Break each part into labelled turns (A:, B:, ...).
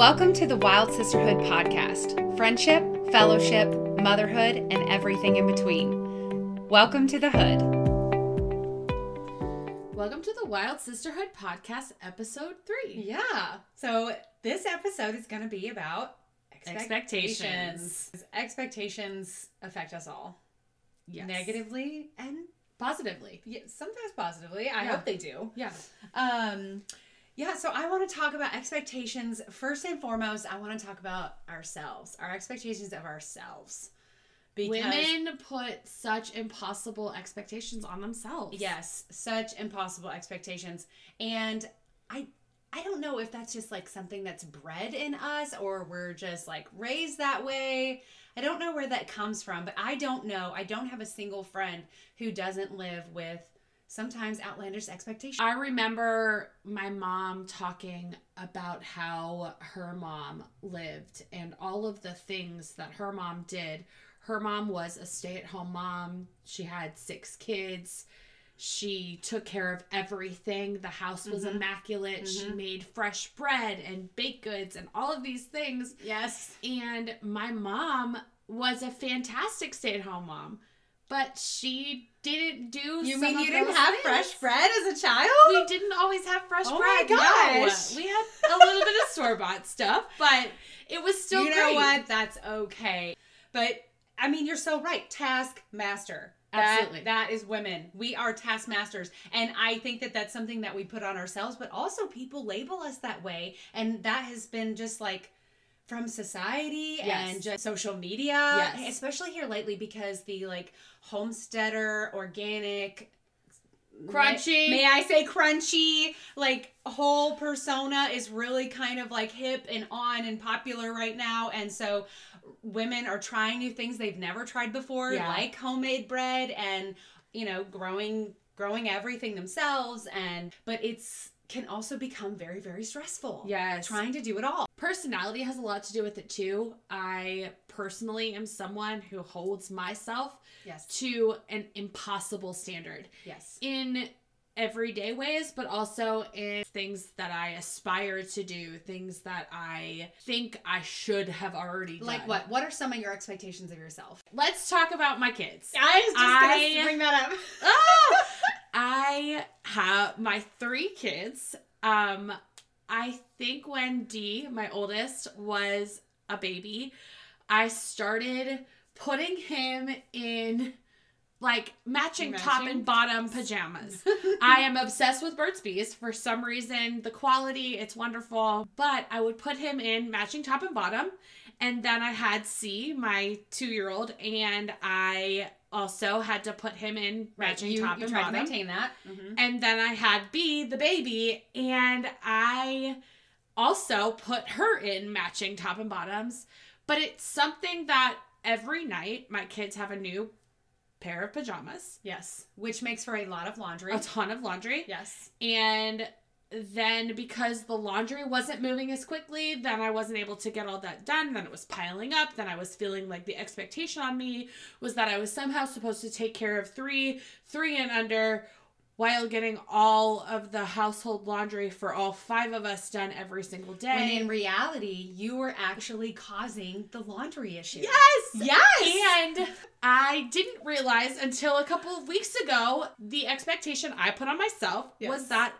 A: Welcome to the Wild Sisterhood podcast friendship, fellowship, motherhood, and everything in between. Welcome to the Hood.
B: Welcome to the Wild Sisterhood podcast, episode three.
A: Yeah. So this episode is going to be about expectations.
B: Expectations.
A: Expectations affect us all
B: Yes.
A: negatively and
B: Positively.
A: yeah, sometimes positively. I
B: Yeah.
A: hope they do.
B: Yeah.
A: Um, yeah, so I want to talk about expectations. First and foremost, I want to talk about ourselves, our expectations of ourselves.
B: Women put such impossible expectations on themselves.
A: yes, such impossible expectations, and I I don't know if that's just like something that's bred in us or we're just like raised that way. I don't know where that comes from, but I don't know. I don't have a single friend who doesn't live with sometimes outlandish expectations.
B: I remember my mom talking about how her mom lived and all of the things that her mom did. Her mom was a stay at home mom. She had six kids. She took care of everything. The house was
A: Mhm.
B: immaculate. She
A: Mhm.
B: made fresh bread and baked goods and all of these things.
A: Yes.
B: And my mom was a fantastic stay at home mom, but she didn't do
A: You mean you didn't have
B: things.
A: fresh bread as a child?
B: We didn't always have fresh
A: Oh my
B: bread.
A: gosh.
B: No. We had a little bit of store bought stuff, but it was still
A: you
B: great.
A: know what? That's okay. But I mean, you're so right. Taskmaster. That-
B: Absolutely.
A: that is women. We are taskmasters. And I think that that's something that we put on ourselves, but also people label us that way. And that has been just like from society
B: Yes.
A: and just social media,
B: Yes.
A: especially here lately because the like homesteader, organic,
B: Crunchy.
A: May, may I say crunchy? Like whole persona is really kind of like hip and on and popular right now, and so women are trying new things they've never tried before,
B: Yeah.
A: like homemade bread and you know growing growing everything themselves. And but it's can also become very very stressful.
B: Yes.
A: trying to do it all.
B: Personality has a lot to do with it too. I personally am someone who holds myself
A: Yes,
B: to an impossible standard
A: yes,
B: in everyday ways, but also in things that I aspire to do, things that I think I should have already done.
A: like what? What are some of your expectations of yourself?
B: Let's talk about my kids.
A: I was just
B: I-
A: gonna bring that up.
B: Ah! I have my three kids. Um, I think when D, my oldest, was a baby, I started putting him in like matching, top and bottom pajamas. I am obsessed with Burt's Bees for some reason. The quality, it's wonderful. But I would put him in matching top and bottom. And then I had C, my two year old, and I also had to put him in matching
A: you,
B: top
A: you
B: and bottom.
A: to maintain that. Mhm.
B: And then I had B, the baby, and I also put her in matching top and bottoms. But it's something that every night my kids have a new pair of pajamas,
A: Yes, which makes for a lot of laundry.
B: a ton of laundry.
A: Yes.
B: And then because the laundry wasn't moving as quickly, then I wasn't able to get all that done. Then it was piling up. Then I was feeling like the expectation on me was that I was somehow supposed to take care of three, three and under, while getting all of the household laundry for all five of us done every single day.
A: When in reality, you were actually causing the laundry issue.
B: yes!
A: Yes.
B: And I didn't realize until a couple of weeks ago the expectation I put on myself
A: Yes.
B: was that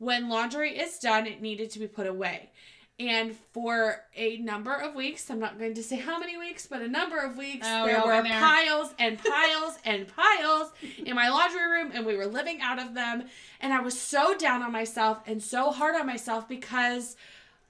B: when laundry is done, it needed to be put away. And for a number of weeks, I'm not going to say how many weeks, but a number of weeks,
A: oh,
B: there were
A: there.
B: piles and piles and piles in my laundry room, and we were living out of them. And I was so down on myself and so hard on myself because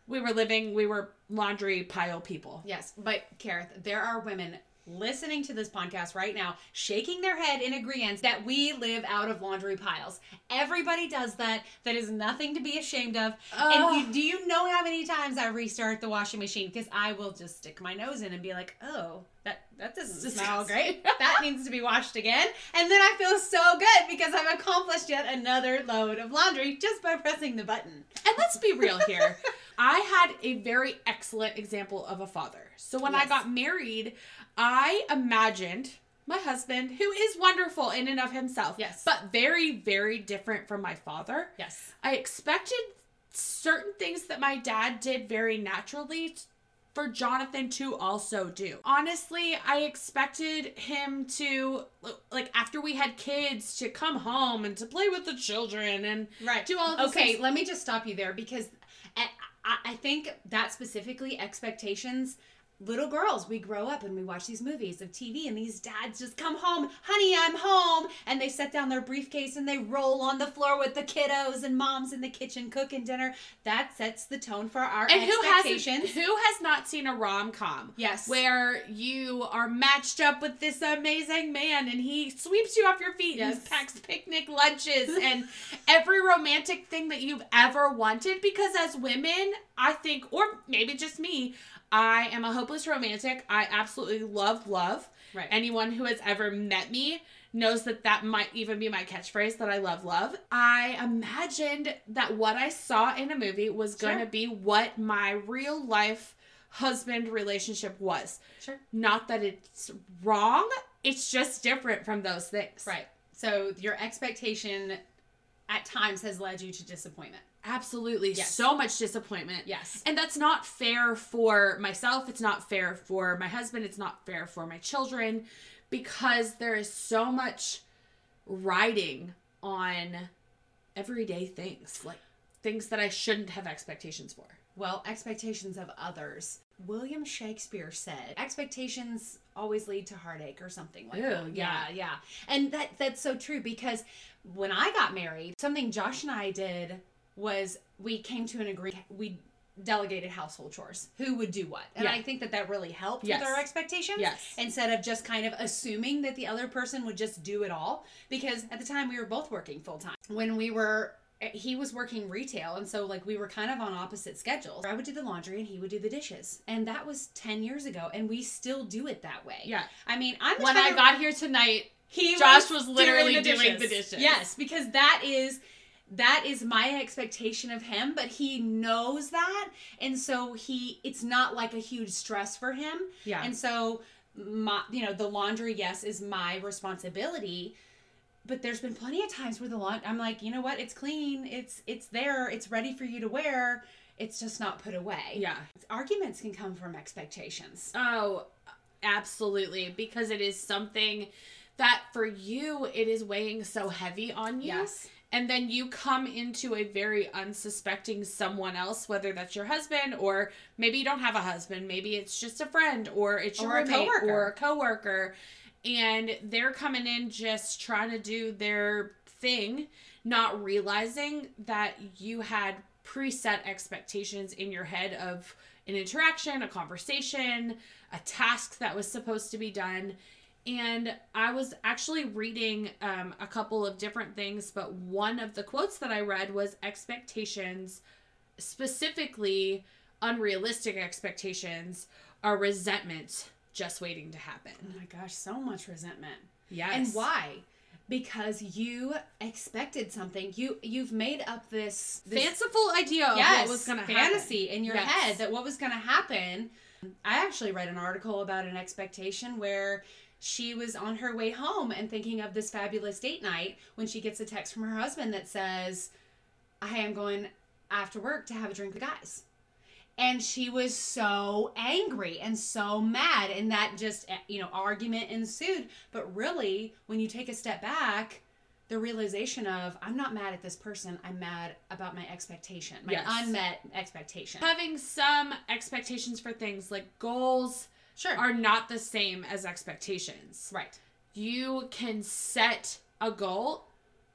B: we were living, we were laundry pile people.
A: Yes, but Kareth, there are women listening to this podcast right now, shaking their head in agreement that we live out of laundry piles. Everybody does that. That is nothing to be ashamed of.
B: Ugh.
A: And you, do you know how many times I restart the washing machine? Because I will just stick my nose in and be like, oh, that that doesn't smell great. That needs to be washed again. And then I feel so good because I've accomplished yet another load of laundry just by pressing the button.
B: And let's be real here. I had a very excellent example of a father. So when I got married, I imagined my husband, who is wonderful in and of himself,
A: Yes.
B: but very, very different from my father.
A: Yes.
B: I expected certain things that my dad did very naturally for Jonathan to also do. Honestly, I expected him to like after we had kids to come home and to play with the children and
A: right.
B: do all
A: Okay,
B: things.
A: let me just stop you there because eh, I I think that specifically expectations little girls we grow up and we watch these movies of tv and these dads just come home honey i'm home and they set down their briefcase and they roll on the floor with the kiddos and mom's in the kitchen cooking dinner that sets the tone for our
B: And who
A: expectations
B: who has not seen a rom com?
A: Yes.
B: Where you are matched up with this amazing man and he sweeps you off your feet
A: Yes.
B: and packs picnic lunches and every romantic thing that you've ever wanted because as women, I think or maybe just me, I am a hopeless romantic. I absolutely love love.
A: Right.
B: Anyone who has ever met me knows that that might even be my catchphrase that I love love. I imagined that what I saw in a movie was going to
A: Sure.
B: be what my real life husband relationship was.
A: sure
B: Not that it's wrong, it's just different from those things.
A: right so your expectation at times has led you to disappointment
B: Absolutely.
A: Yes.
B: So much disappointment.
A: yes
B: And that's not fair for myself. It's not fair for my husband. It's not fair for my children because there is so much riding on everyday things, like things that I shouldn't have expectations for.
A: Well, expectations of others. William Shakespeare said, "Expectations always lead to heartache," or something like
B: Ew,
A: that.
B: yeah.
A: yeah, yeah. And that that's so true because when I got married, something Josh and I did was we came to an agreement. We delegated household chores. Who would do what? And
B: Yeah.
A: I think that that really helped
B: Yes.
A: with our expectations.
B: Yes.
A: Instead of just kind of assuming that the other person would just do it all, because at the time we were both working full time. When we were he was working retail and so like we were kind of on opposite schedules. I would do the laundry and he would do the dishes. And that was 10 years ago and we still do it that way.
B: Yeah.
A: I mean, I'm
B: When I got here tonight,
A: he
B: Josh was literally doing the dishes.
A: Yes, because that is that is my expectation of him, but he knows that, and so he it's not like a huge stress for him.
B: Yeah.
A: And so my you know, the laundry yes is my responsibility. But there's been plenty of times where the laundry I'm like, you know what, it's clean, it's it's there, it's ready for you to wear. It's just not put away.
B: yeah.
A: Arguments can come from expectations.
B: Oh, absolutely. Because it is something that for you, it is weighing so heavy on you.
A: Yes.
B: And then you come into a very unsuspecting someone else, whether that's your husband or maybe you don't have a husband, maybe it's just a friend or it's your
A: Or
B: roommate
A: coworker.
B: or a coworker, and they're coming in just trying to do their thing, not realizing that you had preset expectations in your head of an interaction, a conversation, a task that was supposed to be done. And I was actually reading um, a couple of different things, but one of the quotes that I read was expectations, specifically unrealistic expectations, are resentment just waiting to happen.
A: Oh my gosh, so much resentment.
B: Yes.
A: And why? Because you expected something. You you've made up this, this
B: Fanciful idea of
A: yes,
B: what was going to happen.
A: fantasy in your
B: Yes.
A: head that what was going to happen. I actually read an article about an expectation where she was on her way home and thinking of this fabulous date night when she gets a text from her husband that says, "I am going after work to have a drink with the guys." And she was so angry and so mad, and that just eh, you know argument ensued. But really, when you take a step back, the realization of I'm not mad at this person. I'm mad about my expectation, my
B: Yes.
A: unmet expectation.
B: Having some expectations for things like goals
A: Sure.
B: are not the same as expectations.
A: right.
B: You can set a goal,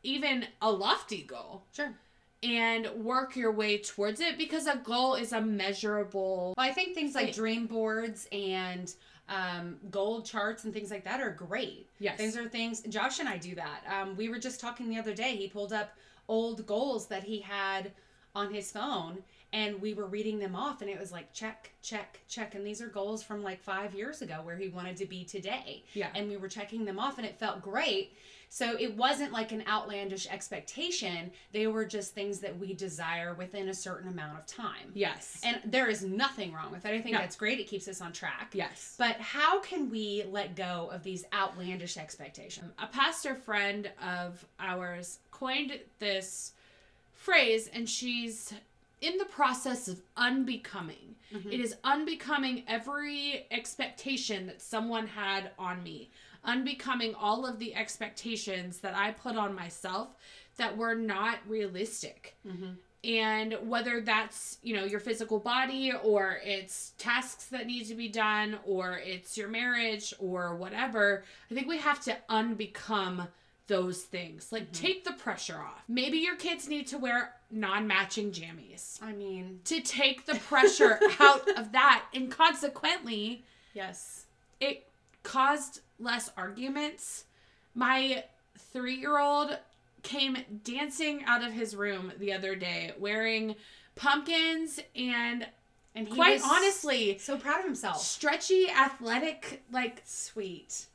B: even a lofty goal,
A: Sure.
B: and work your way towards it because a goal is a measurable.
A: Well, I think things like dream boards and um, goal charts and things like that are great.
B: Yes.
A: Things are things. Josh and I do that. Um, we were just talking the other day. He pulled up old goals that he had on his phone, and we were reading them off, and it was like check, check, check. And these are goals from like five years ago where he wanted to be today.
B: Yeah.
A: And we were checking them off, and it felt great. So it wasn't like an outlandish expectation. They were just things that we desire within a certain amount of time.
B: Yes.
A: And there is nothing wrong with it. I think
B: No.
A: that's great. It keeps us on track.
B: yes.
A: But how can we let go of these outlandish expectations?
B: a pastor friend of ours coined this phrase and she's in the process of unbecoming.
A: Mhm.
B: It is unbecoming every expectation that someone had on me, unbecoming all of the expectations that I put on myself that were not realistic.
A: Mhm.
B: And whether that's, you know, your physical body or it's tasks that need to be done or it's your marriage or whatever, I think we have to unbecome those things. Like mm-hmm. take the pressure off. Maybe your kids need to wear non-matching jammies
A: I mean,
B: to take the pressure out of that and consequently
A: yes.
B: it caused less arguments. My three year old came dancing out of his room the other day wearing pumpkins and
A: And he
B: quite honestly
A: so proud of himself.
B: stretchy athletic like
A: Sweet.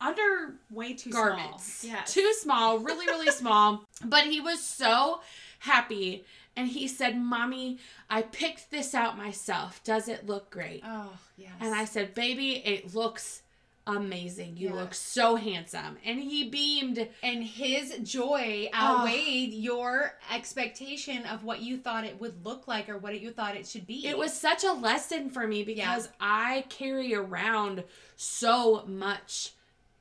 B: Under
A: Way too
B: garments.
A: small. Yes.
B: Too small, really, really small. But he was so happy. And he said, Mommy, I picked this out myself. Does it look great?
A: Oh, yes.
B: And I said, Baby, it looks amazing. You
A: Yeah.
B: look so handsome. And he beamed.
A: and his joy
B: Oh.
A: outweighed ah. your expectation of what you thought it would look like or what you thought it should be.
B: It was such a lesson for me because I carry around so much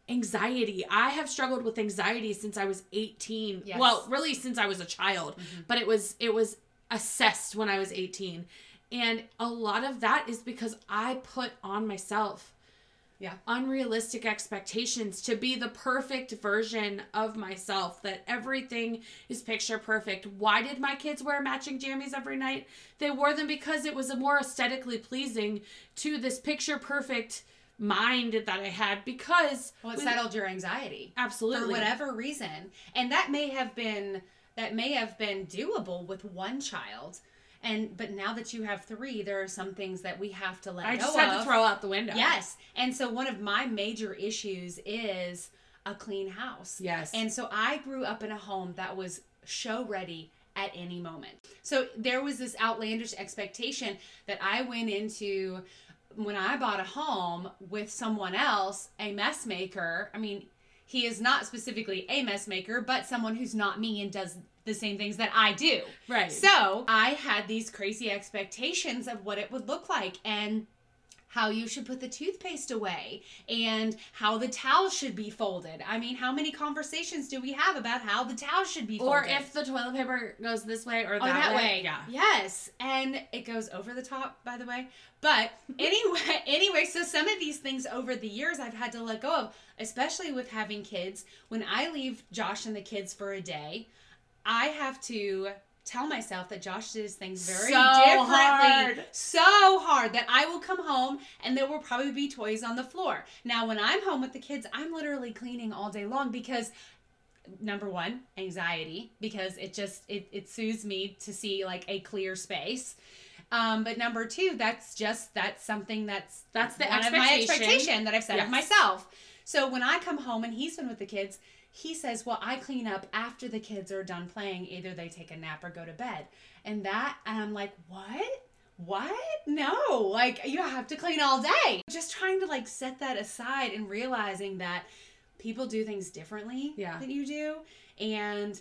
B: anxiety. I have struggled with anxiety since I was 18.
A: Yes.
B: Well, really since I was a child,
A: Mhm.
B: but it was it was assessed when I was 18. And a lot of that is because I put on myself
A: Yeah.
B: unrealistic expectations to be the perfect version of myself that everything is picture perfect. Why did my kids wear matching jammies every night? They wore them because it was a more aesthetically pleasing to this picture perfect mind that I had because
A: well, it settled your anxiety
B: absolutely
A: for whatever reason, and that may have been that may have been doable with one child, and but now that you have three, there are some things that we have to let
B: I
A: go
B: just had
A: of.
B: to throw out the window.
A: Yes, and so one of my major issues is a clean house.
B: Yes.
A: And so I grew up in a home that was show ready at any moment. So there was this outlandish expectation that I went into when I bought a home with someone else, a mess maker. I mean, he is not specifically a mess maker, but someone who's not me and does the same things that I do.
B: right.
A: So I had these crazy expectations of what it would look like and how you should put the toothpaste away and how the towel should be folded. I mean, how many conversations do we have about how the towel should be
B: or
A: folded?
B: if the toilet paper goes this way or
A: Oh,
B: that,
A: that
B: way.
A: way.
B: Yeah.
A: Yes, and it goes over the top, by the way. But anyway, anyway, so some of these things over the years I've had to let go of, especially with having kids. When I leave Josh and the kids for a day, I have to tell myself that Josh does things very
B: So
A: differently.
B: hard.
A: So hard that I will come home and there will probably be toys on the floor. Now, when I'm home with the kids, I'm literally cleaning all day long because number one anxiety because it just it, it soothes me to see like a clear space um but number two that's just that's something that's
B: That's the
A: one of my
B: expectation.
A: expectation that i've set of myself so when i come home and he's been with the kids he says well i clean up after the kids are done playing. Either they take a nap or go to bed. And that and i'm like what? What? No. Like you have to clean all day. Just trying to like set that aside and realizing that people do things differently
B: Yeah.
A: than you do and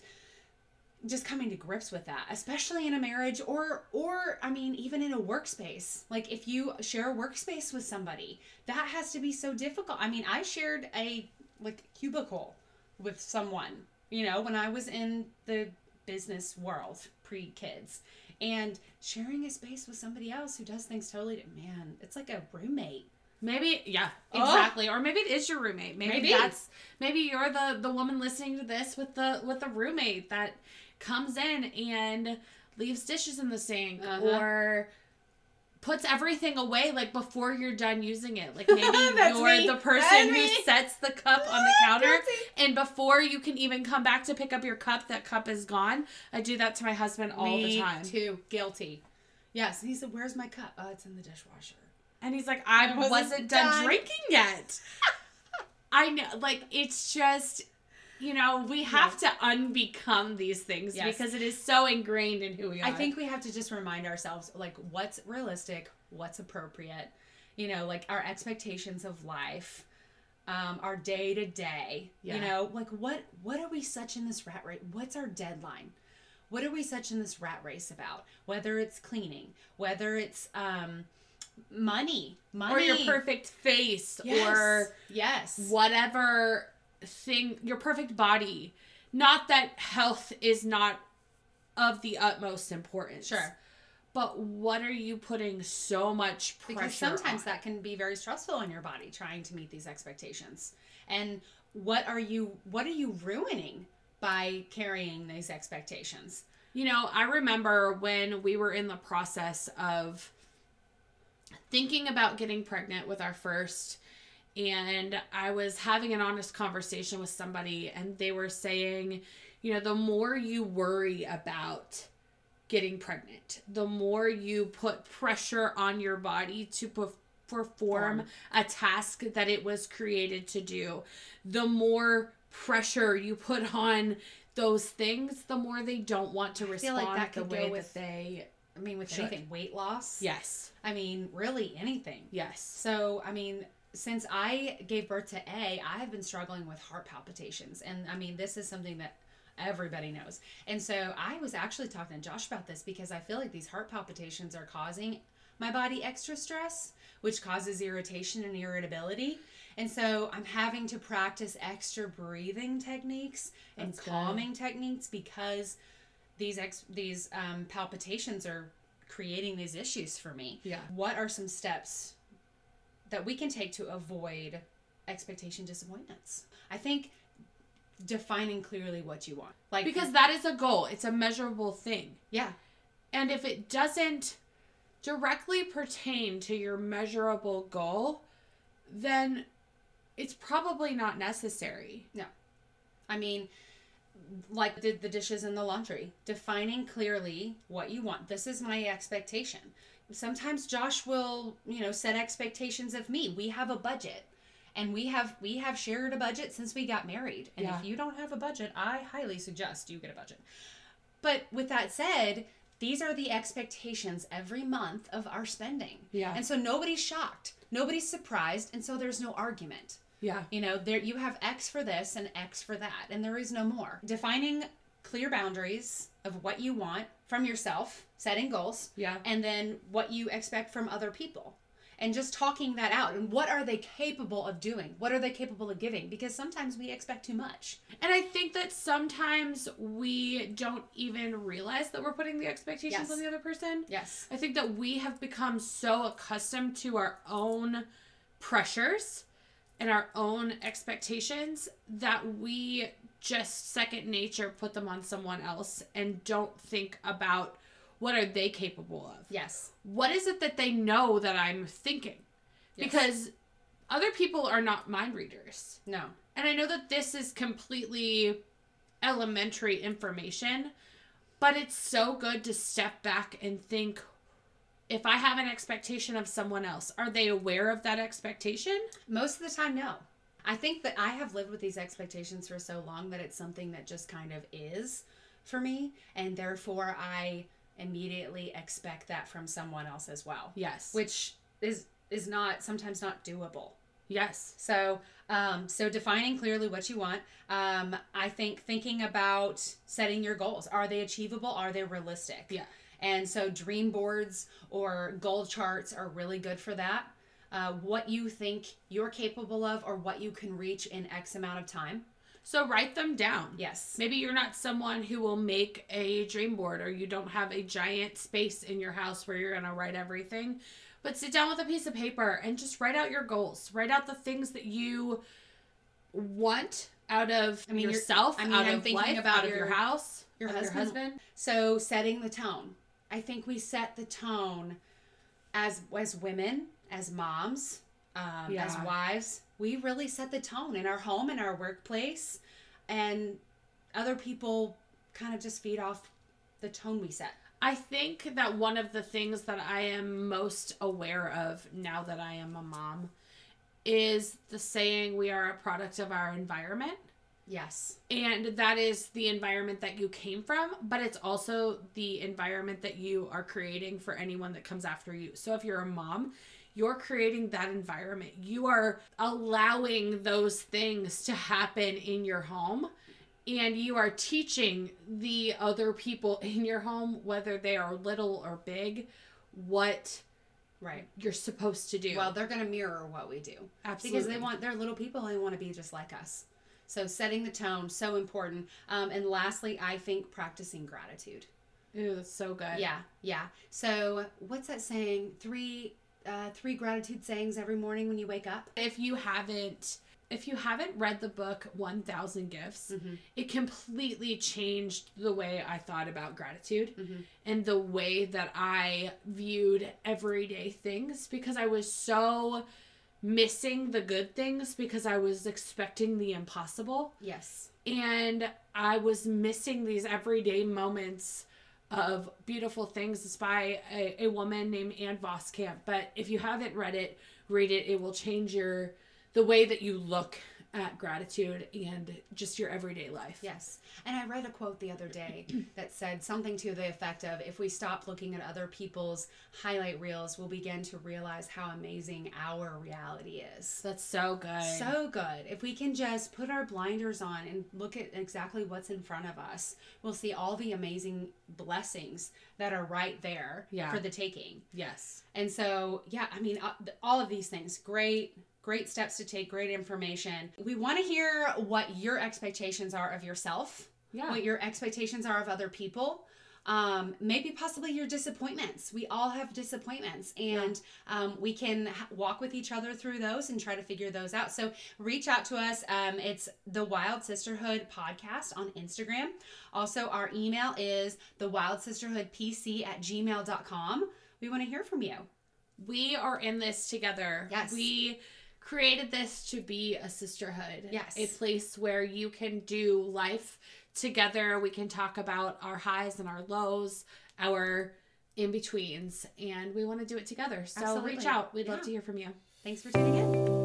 A: just coming to grips with that especially in a marriage or or i mean even in a workspace. Like if you share a workspace with somebody that has to be so difficult. I mean i shared a like cubicle with someone you know when i was in the business world pre-kids and sharing a space with somebody else who does things totally di- man it's like a roommate
B: Maybe yeah,
A: Oh.
B: exactly. Or maybe it is your roommate. Maybe,
A: Maybe.
B: that's maybe you're the the woman listening to this with the with the roommate that comes in and leaves dishes in the sink
A: Uh-huh.
B: or puts everything away like before you're done using it. Like maybe you're
A: me.
B: the person who sets the cup on the counter and before you can even come back to pick up your cup, that cup is gone. I do that to my husband all
A: Me
B: the time.
A: too guilty yes he said where's my cup oh it's in the dishwasher
B: And he's like, I
A: I
B: wasn't,
A: wasn't
B: done,
A: done."
B: drinking yet. I know, like, it's just, you know, we have to unbecome these things
A: Yes.
B: because it is so ingrained in who we are.
A: I think we have to just remind ourselves like what's realistic, what's appropriate, you know, like our expectations of life, um, our day to day. You know, like what what are we such in this rat race? What's our deadline? what are we such in this rat race about? Whether it's cleaning, whether it's um money, money
B: or your perfect face
A: Yes.
B: or
A: yes.
B: whatever thing your perfect body not that health is not of the utmost importance
A: Sure.
B: but what are you putting so much pressure
A: because sometimes
B: on?
A: that can be very stressful on your body trying to meet these expectations and what are you what are you ruining by carrying these expectations
B: You know, I remember when we were in the process of thinking about getting pregnant with our first, and I was having an honest conversation with somebody, and they were saying, you know, the more you worry about getting pregnant, the more you put pressure on your body to perf- perform
A: Form.
B: a task that it was created to do, the more pressure you put on those things, the more they don't want to
A: I
B: respond
A: feel like that
B: the
A: could go
B: way
A: with-
B: that they.
A: i mean with
B: Should.
A: anything weight loss
B: Yes.
A: i mean really anything
B: Yes.
A: so i mean since i gave birth to a i have been struggling with heart palpitations and i mean this is something that everybody knows and so i was actually talking to josh about this because i feel like these heart palpitations are causing my body extra stress which causes irritation and irritability and so i'm having to practice extra breathing techniques and
B: That's good.
A: calming techniques because these ex these um, palpitations are creating these issues for me
B: Yeah.
A: what are some steps that we can take to avoid expectation disappointments i think defining clearly what you want like
B: Because that is a goal. It's a measurable thing.
A: yeah
B: And if it doesn't directly pertain to your measurable goal, then it's probably not necessary. No.
A: I mean, like did the dishes in the laundry, defining clearly what you want. This is my expectation. Sometimes Josh will, you know, set expectations of me. We have a budget. And we have we have shared a budget since we got married. And
B: Yeah.
A: if you don't have a budget, I highly suggest you get a budget. But with that said, these are the expectations every month of our spending.
B: Yeah.
A: And so nobody's shocked. Nobody's surprised, and so there's no argument.
B: Yeah.
A: You know, there you have X for this and X for that, and there is no more. Defining clear boundaries of what you want from yourself, setting goals,
B: Yeah.
A: and then what you expect from other people. And just talking that out and what are they capable of doing? What are they capable of giving? Because sometimes we expect too much.
B: And I think that sometimes we don't even realize that we're putting the expectations
A: Yes.
B: on the other person.
A: Yes.
B: I think that we have become so accustomed to our own pressures and our own expectations that we just second nature put them on someone else and don't think about what are they capable of.
A: Yes.
B: What is it that they know that I'm thinking?
A: Yes.
B: Because other people are not mind readers.
A: No.
B: And I know that this is completely elementary information, but it's so good to step back and think if I have an expectation of someone else, are they aware of that expectation?
A: Most of the time, no. I think that I have lived with these expectations for so long that it's something that just kind of is for me. And therefore, I immediately expect that from someone else as well,
B: Yes.
A: which is is not sometimes not doable.
B: yes.
A: So, um, so defining clearly what you want. Um, I think thinking about setting your goals. Are they achievable? Are they realistic?
B: Yeah.
A: And so dream boards or goal charts are really good for that. Uh, what you think you're capable of or what you can reach in X amount of time.
B: So write them down.
A: Yes.
B: Maybe you're not someone who will make a dream board or you don't have a giant space in your house where you're going to write everything. But sit down with a piece of paper and just write out your goals. Write out the things that you want out of
A: I mean,
B: yourself,
A: I mean,
B: out
A: I'm
B: of
A: thinking
B: life,
A: about
B: out of your
A: your-
B: house,
A: your husband.
B: your husband.
A: So setting the tone. I think we set the tone as as women, as moms, um, as wives. We really set the tone in our home, in our workplace, and other people kind of just feed off the tone we set.
B: I think that one of the things that I am most aware of now that I am a mom is the saying we are a product of our environment.
A: Yes.
B: And that is the environment that you came from, but it's also the environment that you are creating for anyone that comes after you. So if you're a mom, you're creating that environment. You are allowing those things to happen in your home. and you are teaching the other people in your home, whether they are little or big, what
A: Right.
B: you're supposed to do.
A: Well, they're going to mirror what we do
B: absolutely.
A: because they want they're little people and they want to be just like us. So setting the tone so important. Um, and lastly, I think practicing gratitude.
B: Ooh, that's so good.
A: Yeah, yeah. So what's that saying? Three uh, three gratitude sayings every morning when you wake up.
B: If you haven't if you haven't read the book 1000 Gifts,
A: Mm-hmm.
B: it completely changed the way I thought about gratitude
A: Mhm.
B: and the way that I viewed everyday things because I was so missing the good things because I was expecting the impossible
A: Yes.
B: and I was missing these everyday moments of beautiful things. It's by a, a woman named Ann Voskamp. But if you haven't read it, read it. It will change your the way that you look at gratitude and just your everyday life.
A: Yes. And I read a quote the other day that said something to the effect of if we stop looking at other people's highlight reels, we'll begin to realize how amazing our reality is.
B: That's so good.
A: So good. If we can just put our blinders on and look at exactly what's in front of us, we'll see all the amazing blessings that are right there
B: Yeah.
A: for the taking.
B: yes.
A: And so, yeah, I mean, uh, all of these things, great, great steps to take, great information. We want to hear what your expectations are of yourself,
B: Yeah.
A: what your expectations are of other people. Um, maybe possibly your disappointments. We all have disappointments, and um, we can walk with each other through those and try to figure those out. So reach out to us. Um, it's the Wild Sisterhood podcast on Instagram. Also, our email is the Wild Sisterhood PC at gmail.com. We want to hear from you.
B: we are in this together.
A: Yes.
B: We created this to be a sisterhood.
A: Yes.
B: A place where you can do life together. We can talk about our highs and our lows, our in betweens, and we want to do it together. So
A: Absolutely.
B: reach out. We'd love to hear from you.
A: Thanks for tuning in.